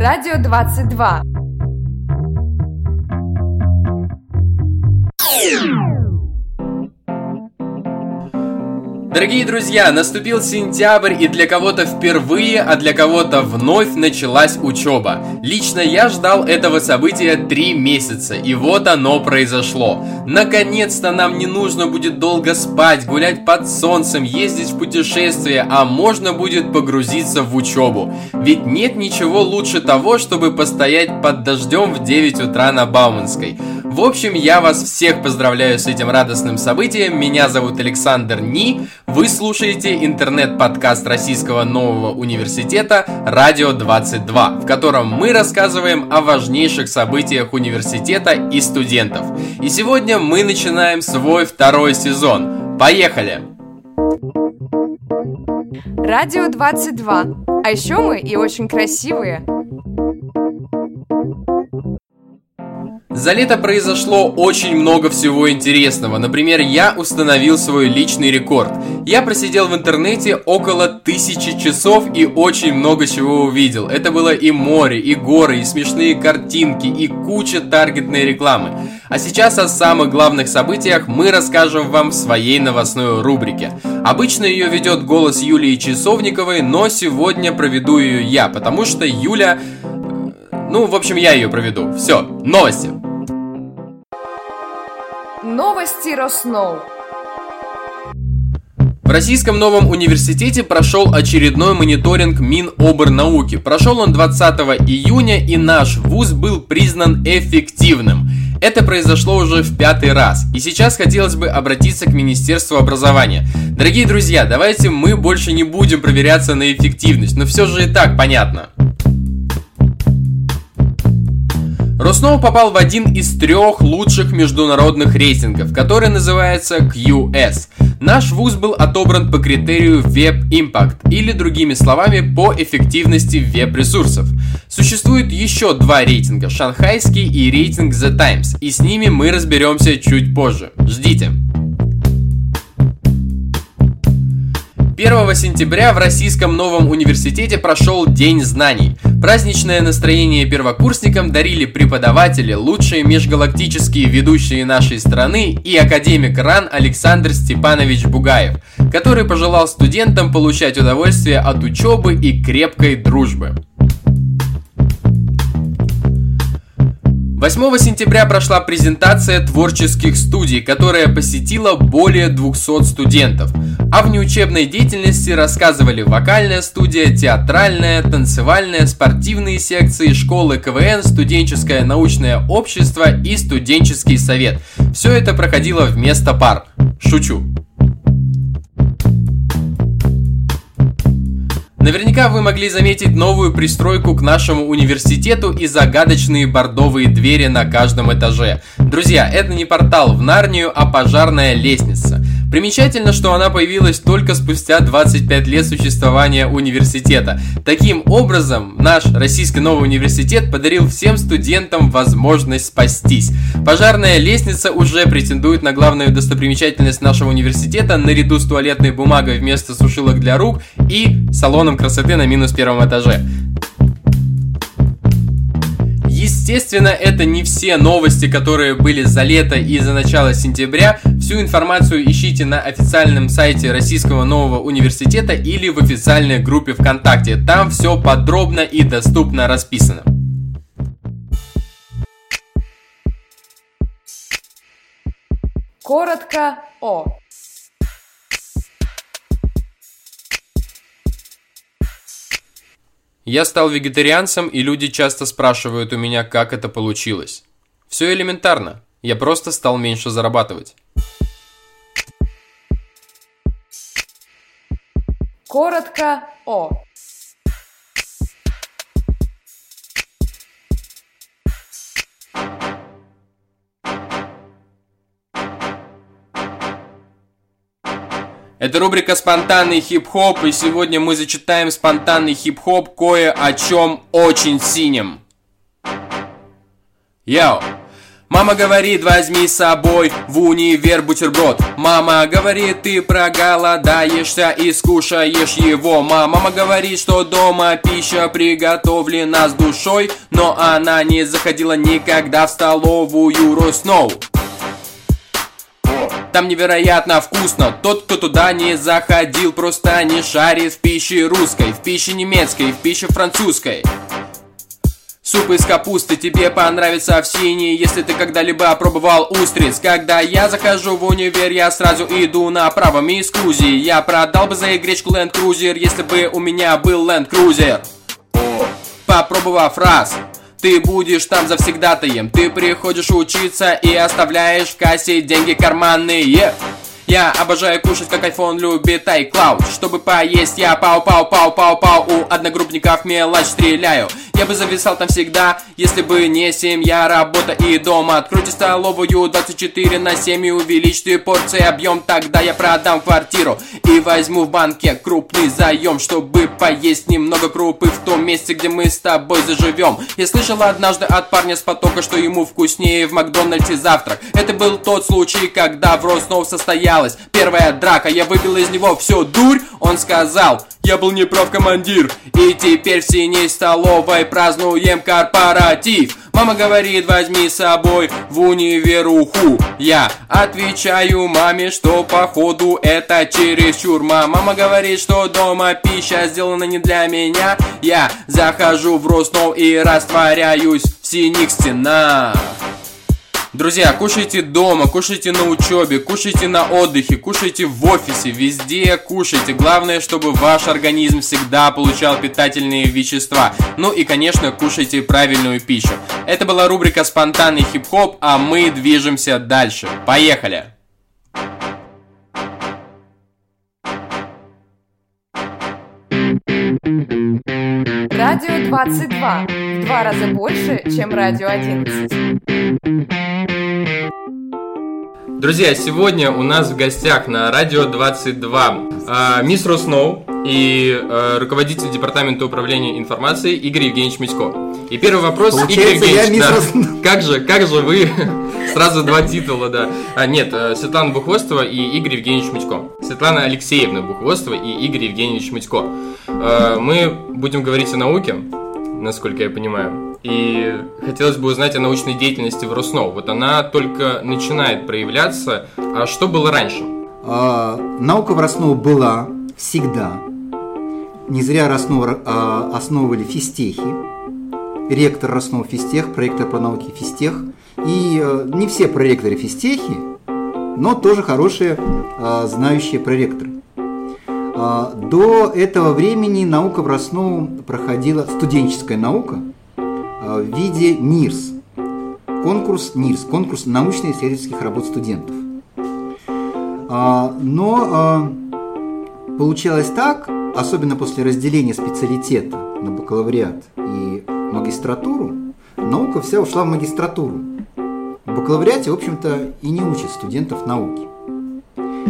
Радио 22. Дорогие друзья, наступил сентябрь и для кого-то впервые, а для кого-то вновь началась учеба. Лично я ждал этого события три месяца, и вот оно произошло. Наконец-то нам не нужно будет долго спать, гулять под солнцем, ездить в путешествия, а можно будет погрузиться в учебу. Ведь нет ничего лучше того, чтобы постоять под дождем в 9 утра на Бауманской. В общем, я вас всех поздравляю с этим радостным событием. Меня зовут Александр Ни. Вы слушаете интернет-подкаст Российского нового университета «Радио 22», в котором мы рассказываем о важнейших событиях университета и студентов. И сегодня мы начинаем свой второй сезон. Поехали! Радио 22. А еще мы и очень красивые. За лето произошло очень много всего интересного. Например, я установил свой личный рекорд. Я просидел в интернете около тысячи часов и очень много чего увидел. Это было и море, и горы, и смешные картинки, и куча таргетной рекламы. А сейчас о самых главных событиях мы расскажем вам в своей новостной рубрике. Обычно ее ведет голос Юлии Часовниковой, но сегодня проведу ее я, потому что Юля... Ну, в общем, я ее проведу. Все, новости. Новости Росноу. В Российском новом университете прошел очередной мониторинг Миноборнауки. Прошел он 20 июня и наш вуз был признан эффективным. Это произошло уже в пятый раз. И сейчас хотелось бы обратиться к Министерству образования. Дорогие друзья, давайте мы больше не будем проверяться на эффективность, но все же и так понятно. Росноу попал в один из трех лучших международных рейтингов, который называется QS. Наш вуз был отобран по критерию Web Impact, или другими словами, по эффективности веб-ресурсов. Существует еще два рейтинга, шанхайский и рейтинг The Times, и с ними мы разберемся чуть позже. Ждите. 1 сентября в Российском новом университете прошел День знаний. Праздничное настроение первокурсникам дарили преподаватели, лучшие межгалактические ведущие нашей страны и академик РАН Александр Степанович Бугаев, который пожелал студентам получать удовольствие от учебы и крепкой дружбы. 8 сентября прошла презентация творческих студий, которая посетила более 200 студентов. А в неучебной деятельности рассказывали вокальная студия, театральная, танцевальная, спортивные секции, школы КВН, студенческое научное общество и студенческий совет. Все это проходило вместо пар. Шучу. Наверняка вы могли заметить новую пристройку к нашему университету и загадочные бордовые двери на каждом этаже. Друзья, это не портал в Нарнию, а пожарная лестница. Примечательно, что она появилась только спустя 25 лет существования университета. Таким образом, наш Российский новый университет подарил всем студентам возможность спастись. Пожарная лестница уже претендует на главную достопримечательность нашего университета наряду с туалетной бумагой вместо сушилок для рук и салоном красоты на минус первом этаже. Естественно, это не все новости, которые были за лето и за начало сентября. Всю информацию ищите на официальном сайте Российского нового университета или в официальной группе ВКонтакте. Там все подробно и доступно расписано. Коротко о. Я стал вегетарианцем, и люди часто спрашивают у меня, как это получилось. Все элементарно. Я просто стал меньше зарабатывать. Коротко о. Это рубрика «Спонтанный хип-хоп», и сегодня мы зачитаем спонтанный хип-хоп кое о чем очень синим. Йоу! Мама говорит, возьми с собой в универ бутерброд. Мама говорит, ты проголодаешься и скушаешь его. Мама говорит, что дома пища приготовлена с душой, но она не заходила никогда в столовую Росноу. Там невероятно вкусно Тот, кто туда не заходил, просто не шарит в пище русской В пище немецкой, в пище французской Суп из капусты тебе понравится в синей, если ты когда-либо пробовал устриц. Когда я захожу в универ, я сразу иду направо, мисс Крузи. Я продал бы за гречку Land Cruiser, если бы у меня был Land Cruiser. Попробовав раз, ты будешь там завсегдатаем. Ты приходишь учиться и оставляешь в кассе деньги карманные. Я обожаю кушать, как iPhone любит iCloud. Чтобы поесть, я пау-пау-пау-пау-пау. У одногруппников мелочь стреляю Я бы зависал там всегда, если бы не семья, работа и дом. Откройте столовую 24 на 7 и увеличьте порции объем. Тогда я продам квартиру и возьму в банке крупный заем Чтобы поесть немного крупы в том месте, где мы с тобой заживем. Я слышал однажды от парня с потока, что ему вкуснее в Макдональдсе завтрак был тот случай, когда в Роснов состоял состоялась первая драка. Я выбил из него всю дурь, он сказал Я был неправ, командир. И теперь в синей столовой празднуем корпоратив Мама говорит, возьми с собой в универуху Я отвечаю маме, что походу это чересчур. Мама говорит, что дома пища сделана не для меня. Я захожу в Роснов и растворяюсь в синих стенах Друзья, кушайте дома, кушайте на учебе, кушайте на отдыхе, кушайте в офисе, везде кушайте. Главное, чтобы ваш организм всегда получал питательные вещества. Ну и, конечно, кушайте правильную пищу. Это была рубрика «Спонтанный хип-хоп», а мы движемся дальше. Поехали! Радио 22. В два раза больше, чем Радио 11. Друзья, сегодня у нас в гостях на Радио 22 э, мисс Росноу и э, руководитель Департамента управления информацией Игорь Евгеньевич Митько. И первый вопрос, Получается, Игорь Евгеньевич, я да, мисс Росноу. как же, как же вы, сразу два титула, да. А, нет, э, Светлана Бухвостова и Игорь Евгеньевич Митько. Светлана Алексеевна Бухвостова и Игорь Евгеньевич Митько. Э, мы будем говорить о науке, насколько я понимаю. И хотелось бы узнать о научной деятельности в Росноу. Вот она только начинает проявляться. А что было раньше? А, наука в Росноу была всегда. Не зря Роснов а, основывали физтехи. Ректор Роснов физтех, проектор по науке физтех. И а, не все проректоры физтехи, но тоже хорошие а, знающие проректоры. А, до этого времени наука в Росноу проходила, студенческая наука – Э, в виде НИРС. Конкурс НИРС, конкурс научно-исследовательских работ студентов. А, но а, получалось так, особенно после разделения специалитета на бакалавриат и магистратуру, наука вся ушла в магистратуру. В бакалавриате, в общем-то, и не учат студентов науки.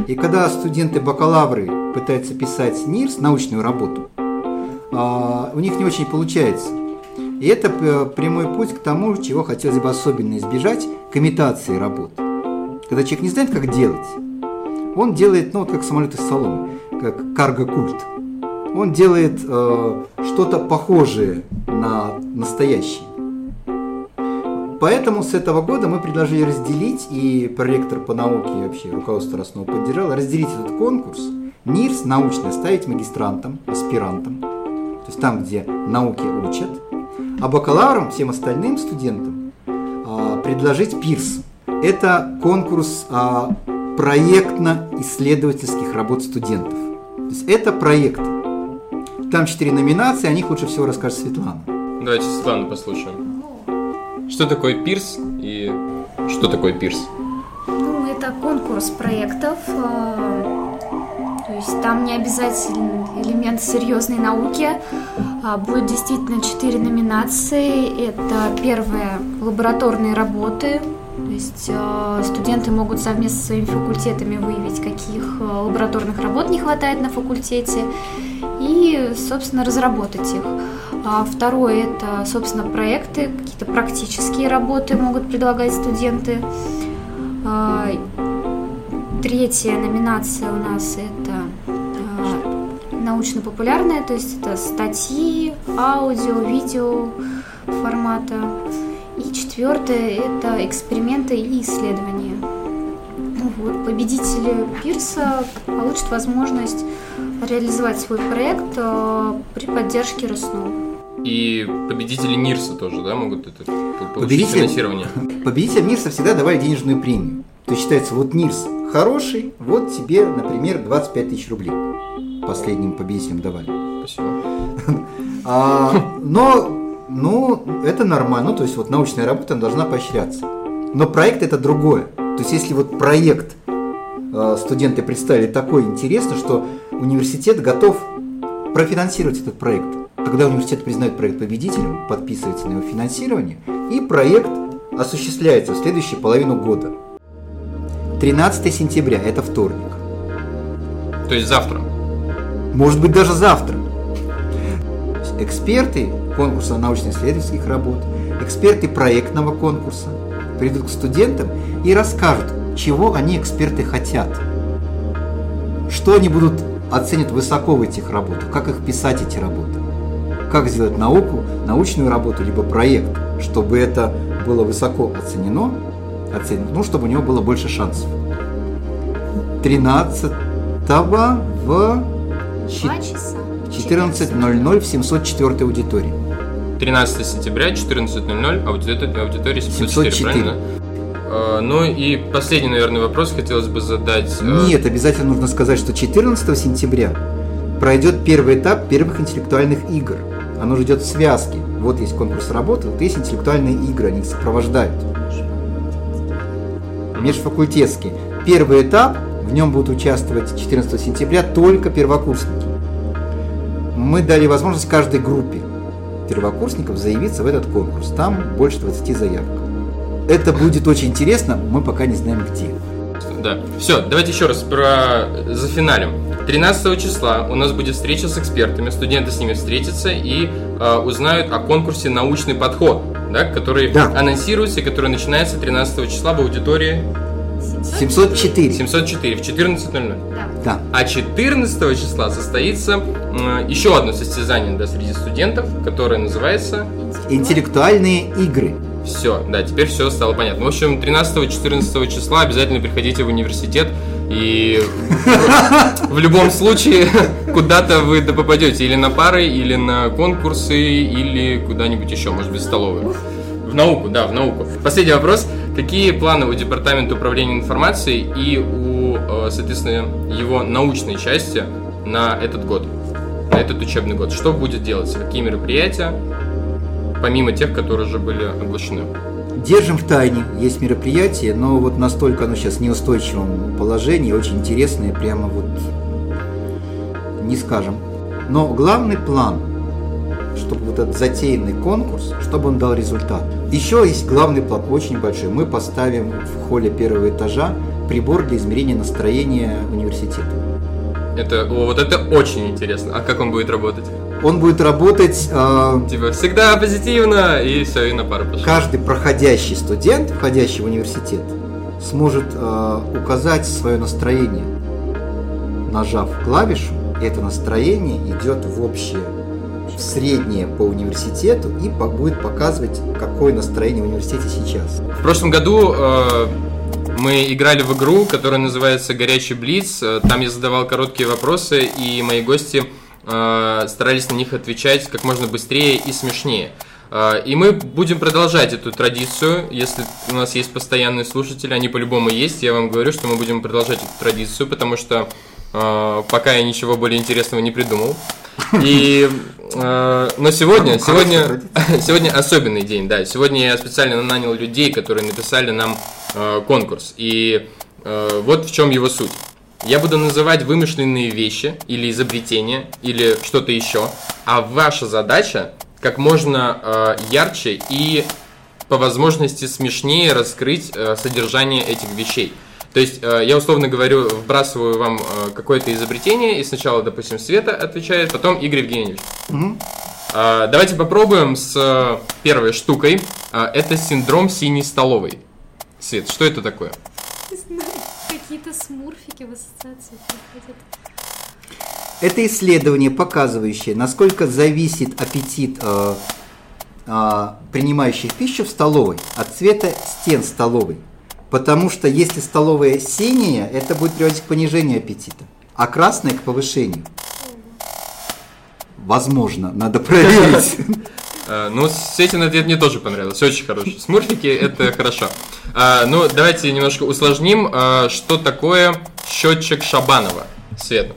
И когда студенты-бакалавры пытаются писать НИРС, научную работу, у них не очень получается. И это э, прямой путь к тому, чего хотелось бы особенно избежать, к имитации работ. Когда человек не знает, как делать, он делает, ну вот как самолет из соломы, как карго-культ. Он делает э, что-то похожее на настоящее. Поэтому с этого года мы предложили разделить, и проректор по науке и вообще руководство Роснова поддержало, разделить этот конкурс, НИРС научный оставить магистрантам, аспирантам, есть там, где науки учат, а бакалаврам, всем остальным студентам, а, предложить ПИРС. Это конкурс а, проектно-исследовательских работ студентов. То есть это проекты. Там четыре номинации, о них лучше всего расскажет Светлана. Давайте Светлану послушаем. Что такое ПИРС и что такое ПИРС? Ну, это конкурс проектов, а, есть там не обязательно элемент серьезной науки. А, будет действительно четыре номинации. Это первое – лабораторные работы. То есть а, студенты могут совместно со своими факультетами выявить, каких а, лабораторных работ не хватает на факультете. И собственно, разработать их. А второе – это, собственно, проекты, какие-то практические работы могут предлагать студенты. Третья номинация у нас – это научно-популярная, то есть это статьи, аудио, видео формата. И четвертое – это эксперименты и исследования. Ну вот, победители пирса получат возможность реализовать свой проект э, при поддержке РСНУ. И победители НИРСа тоже, да, могут это получить Победитель- финансирование? Победителям НИРСа всегда давали денежную премию. То есть считается, вот НИРС хороший, вот тебе, например, 25 тысяч рублей. Последним победителям давали. Спасибо. А, но, ну, это нормально. Ну, то есть вот научная работа она должна поощряться. Но проект это другое. То есть если вот проект э, студенты представили такой интересный, что университет готов профинансировать этот проект. Тогда университет признает проект победителем, подписывается на его финансирование, и проект осуществляется в следующую половину года. 13 сентября, это вторник. То есть завтра. Может быть, даже завтра. Эксперты конкурса научно-исследовательских работ, эксперты проектного конкурса придут к студентам и расскажут, чего они, эксперты, хотят. Что они будут оценят высоко в этих работах, как их писать эти работы, как сделать науку, научную работу, либо проект, чтобы это было высоко оценено, оценено ну, чтобы у него было больше шансов. 13 в щи- Два часа. 14.00 в 704 аудитории. 13 сентября, 14.00, аудитория, аудитория 704, 704. правильно? А, Ну и последний, наверное, вопрос хотелось бы задать. э, Нет, обязательно нужно сказать, что 14 сентября пройдет первый этап первых интеллектуальных игр. Оно в связке. Вот есть конкурс работы, вот есть интеллектуальные игры, они их сопровождают. Межфакультетский. Первый этап, в нем будут участвовать 14 сентября только первокурсники. Мы дали возможность каждой группе первокурсников заявиться в этот конкурс. Там больше 20 заявок. Это будет очень интересно, мы пока не знаем где. Да. Все, давайте еще раз про за финалем. 13 числа у нас будет встреча с экспертами, студенты с ними встретятся и э, узнают о конкурсе «Научный подход», да, который Да. анонсируется и который начинается 13 числа в аудитории 704. 704 в 14.00. Да. Да. А 14 числа состоится м, еще одно состязание да, среди студентов, которое называется Интеллектуальные игры. Все, да, теперь все стало понятно. В общем, 13-14 числа обязательно приходите в университет, и в любом случае куда-то вы попадете, или на пары, или на конкурсы, или куда-нибудь еще, может быть, в столовую. В науку, да, в науку. Последний вопрос. Какие планы у Департамента управления информацией и у, э, соответственно, его научной части на этот год, на этот учебный год? Что будет делаться? Какие мероприятия? помимо тех, которые уже были оглашены. Держим в тайне, есть мероприятие, но вот настолько оно сейчас в неустойчивом положении, очень интересное, прямо вот не скажем. Но главный план, чтобы вот этот затеянный конкурс, чтобы он дал результат. Еще есть главный план, очень большой. Мы поставим в холле первого этажа прибор для измерения настроения университета. Это, вот это очень интересно. А как он будет работать? Он будет работать э, Типа, всегда позитивно, и все, и на пару пошел. каждый проходящий студент, входящий в университет, сможет э, указать свое настроение, нажав клавишу, это настроение идет в общее, в среднее по университету и по- будет показывать, какое настроение в университете сейчас. В прошлом году э, мы играли в игру, которая называется «Горячий Блиц». Э, Там я задавал короткие вопросы, и мои гости старались на них отвечать как можно быстрее и смешнее. Э, И мы будем продолжать эту традицию. Если у нас есть постоянные слушатели, они по-любому есть. Я вам говорю, что мы будем продолжать эту традицию, потому что э, пока я ничего более интересного не придумал. И, э, но сегодня, сегодня, сегодня особенный день, да. Сегодня я специально нанял людей, которые написали нам э, конкурс. И э, вот в чем его суть. Я буду называть вымышленные вещи или изобретения или что-то еще, а ваша задача как можно э, ярче и по возможности смешнее раскрыть э, содержание этих вещей. То есть э, я условно говорю, вбрасываю вам э, какое-то изобретение, и сначала, допустим, Света отвечает, потом Игорь Евгеньевич. Мгм. А, Давайте попробуем с э, первой штукой. А, Это синдром синей столовой. Свет, что это такое? Не знаю, какие-то смурфики в ассоциации приходят. Это исследование, показывающее, насколько зависит аппетит э, э, принимающих пищу в столовой от цвета стен столовой. Потому что если столовая синяя, это будет приводить к понижению аппетита, а красная к повышению. Возможно, надо проверить. Э, Ну, Светин ответ мне тоже понравился, очень хороший. Смурфики – это хорошо. А, Ну, давайте немножко усложним. А, Что такое счетчик Шабанова? Света.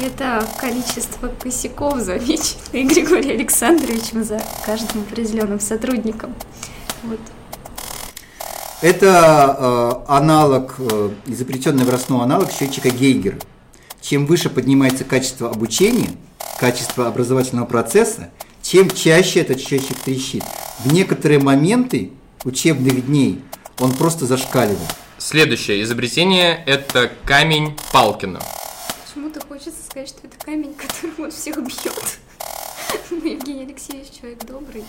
Это количество косяков, замеченное Григорием Александровичем за каждым определенным сотрудником. Вот. Это э, аналог, э, изобретенный в аналог счетчика Гейгера. Чем выше поднимается качество обучения, качество образовательного процесса, чем чаще этот счетчик трещит. В некоторые моменты учебных дней он просто зашкаливает. Следующее изобретение – это камень Палкина. Почему-то хочется сказать, что это камень, которым он всех бьет. Но Евгений Алексеевич человек добрый.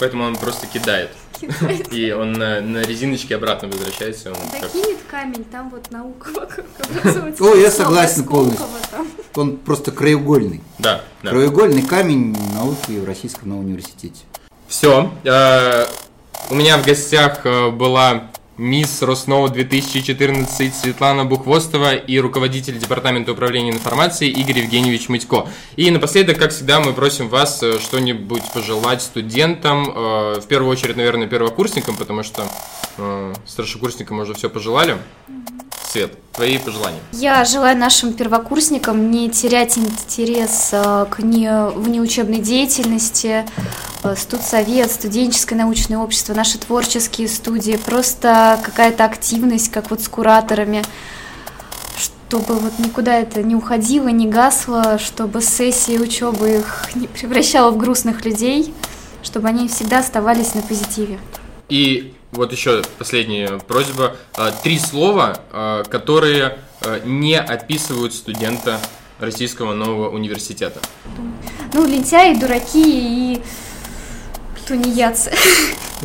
Поэтому он просто кидает. Кидает. И он на, на резиночке обратно возвращается. Он как- Закинет камень, там вот наука вокруг образуется. О, я согласен полностью. Он просто краеугольный. Да, да. Краеугольный камень науки в Российском университете. Все. У меня в гостях э, была мисс Роснова 2014 Светлана Бухвостова и руководитель Департамента управления информацией Игорь Евгеньевич Мытько. И напоследок, как всегда, мы просим вас э, что-нибудь пожелать студентам, э, в первую очередь, наверное, первокурсникам, потому что э, старшекурсникам уже все пожелали. Свет, твои пожелания. Я желаю нашим первокурсникам не терять интерес э, к не, внеучебной деятельности, э, студсовет, студенческое научное общество, наши творческие студии, просто какая-то активность, как вот с кураторами, чтобы вот никуда это не уходило, не гасло, чтобы сессия учебы их не превращала в грустных людей, чтобы они всегда оставались на позитиве. И вот еще последняя просьба. А, Три слова, а, которые а, не описывают студента Российского нового университета. Ну, лентяи, дураки и тунеядцы.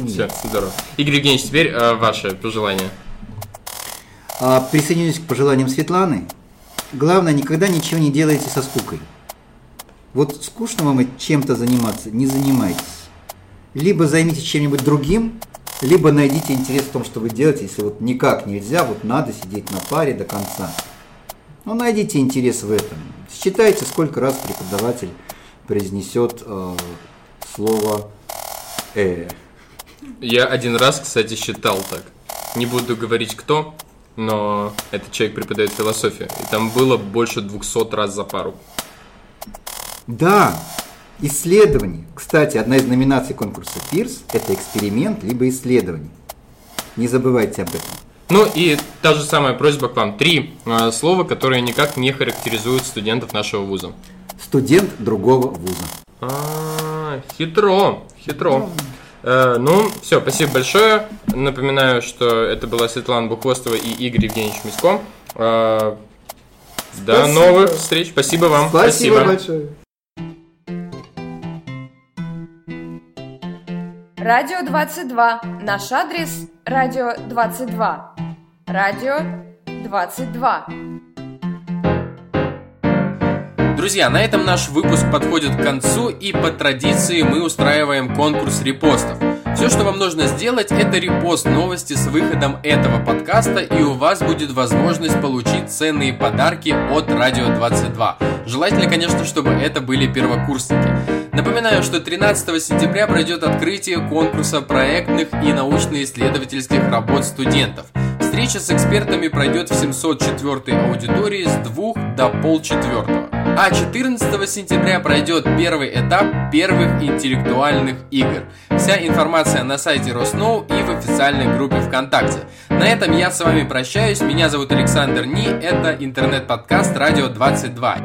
Все, здорово. Игорь Евгеньевич, теперь ваше пожелание. Присоединюсь к пожеланиям Светланы. Главное, никогда ничего не делайте со скукой. Вот скучно вам чем-то заниматься, не занимайтесь. Либо займитесь чем-нибудь другим, либо найдите интерес в том, что вы делаете, если вот никак нельзя, вот надо сидеть на паре до конца. Ну, найдите интерес в этом. Считайте, сколько раз преподаватель произнесет э, слово «э». Я один раз, кстати, считал так. Не буду говорить кто, но этот человек преподает философию. И там было больше 200 раз за пару. Да, исследование. Кстати, одна из номинаций конкурса ПИРС – это эксперимент либо исследование. Не забывайте об этом. Ну и та же самая просьба к вам. Три а, слова, которые никак не характеризуют студентов нашего вуза. Студент другого вуза. А, хитро, хитро. Э, ну, все, спасибо большое. Напоминаю, что это была Светлана Бухвостова и Игорь Евгеньевич Мисько. Э, до Спасибо. новых встреч. Спасибо вам. большое. Радио 22. Наш адрес Радио 22. Радио 22. Друзья, на этом наш выпуск подходит к концу, и по традиции мы устраиваем конкурс репостов. Все, что вам нужно сделать, это репост новости с выходом этого подкаста, и у вас будет возможность получить ценные подарки от Радио 22. Желательно, конечно, чтобы это были первокурсники. Напоминаю, что 13 сентября пройдет открытие конкурса проектных и научно-исследовательских работ студентов. Встреча с экспертами пройдет в 704 аудитории с 2 до полчетвертого. А 14 сентября пройдет первый этап первых интеллектуальных игр. Вся информация на сайте Росноу и в официальной группе ВКонтакте. На этом я с вами прощаюсь. Меня зовут Александр Ни. Это интернет-подкаст Радио 22.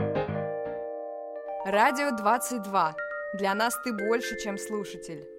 Радио 22. Для нас ты больше, чем слушатель.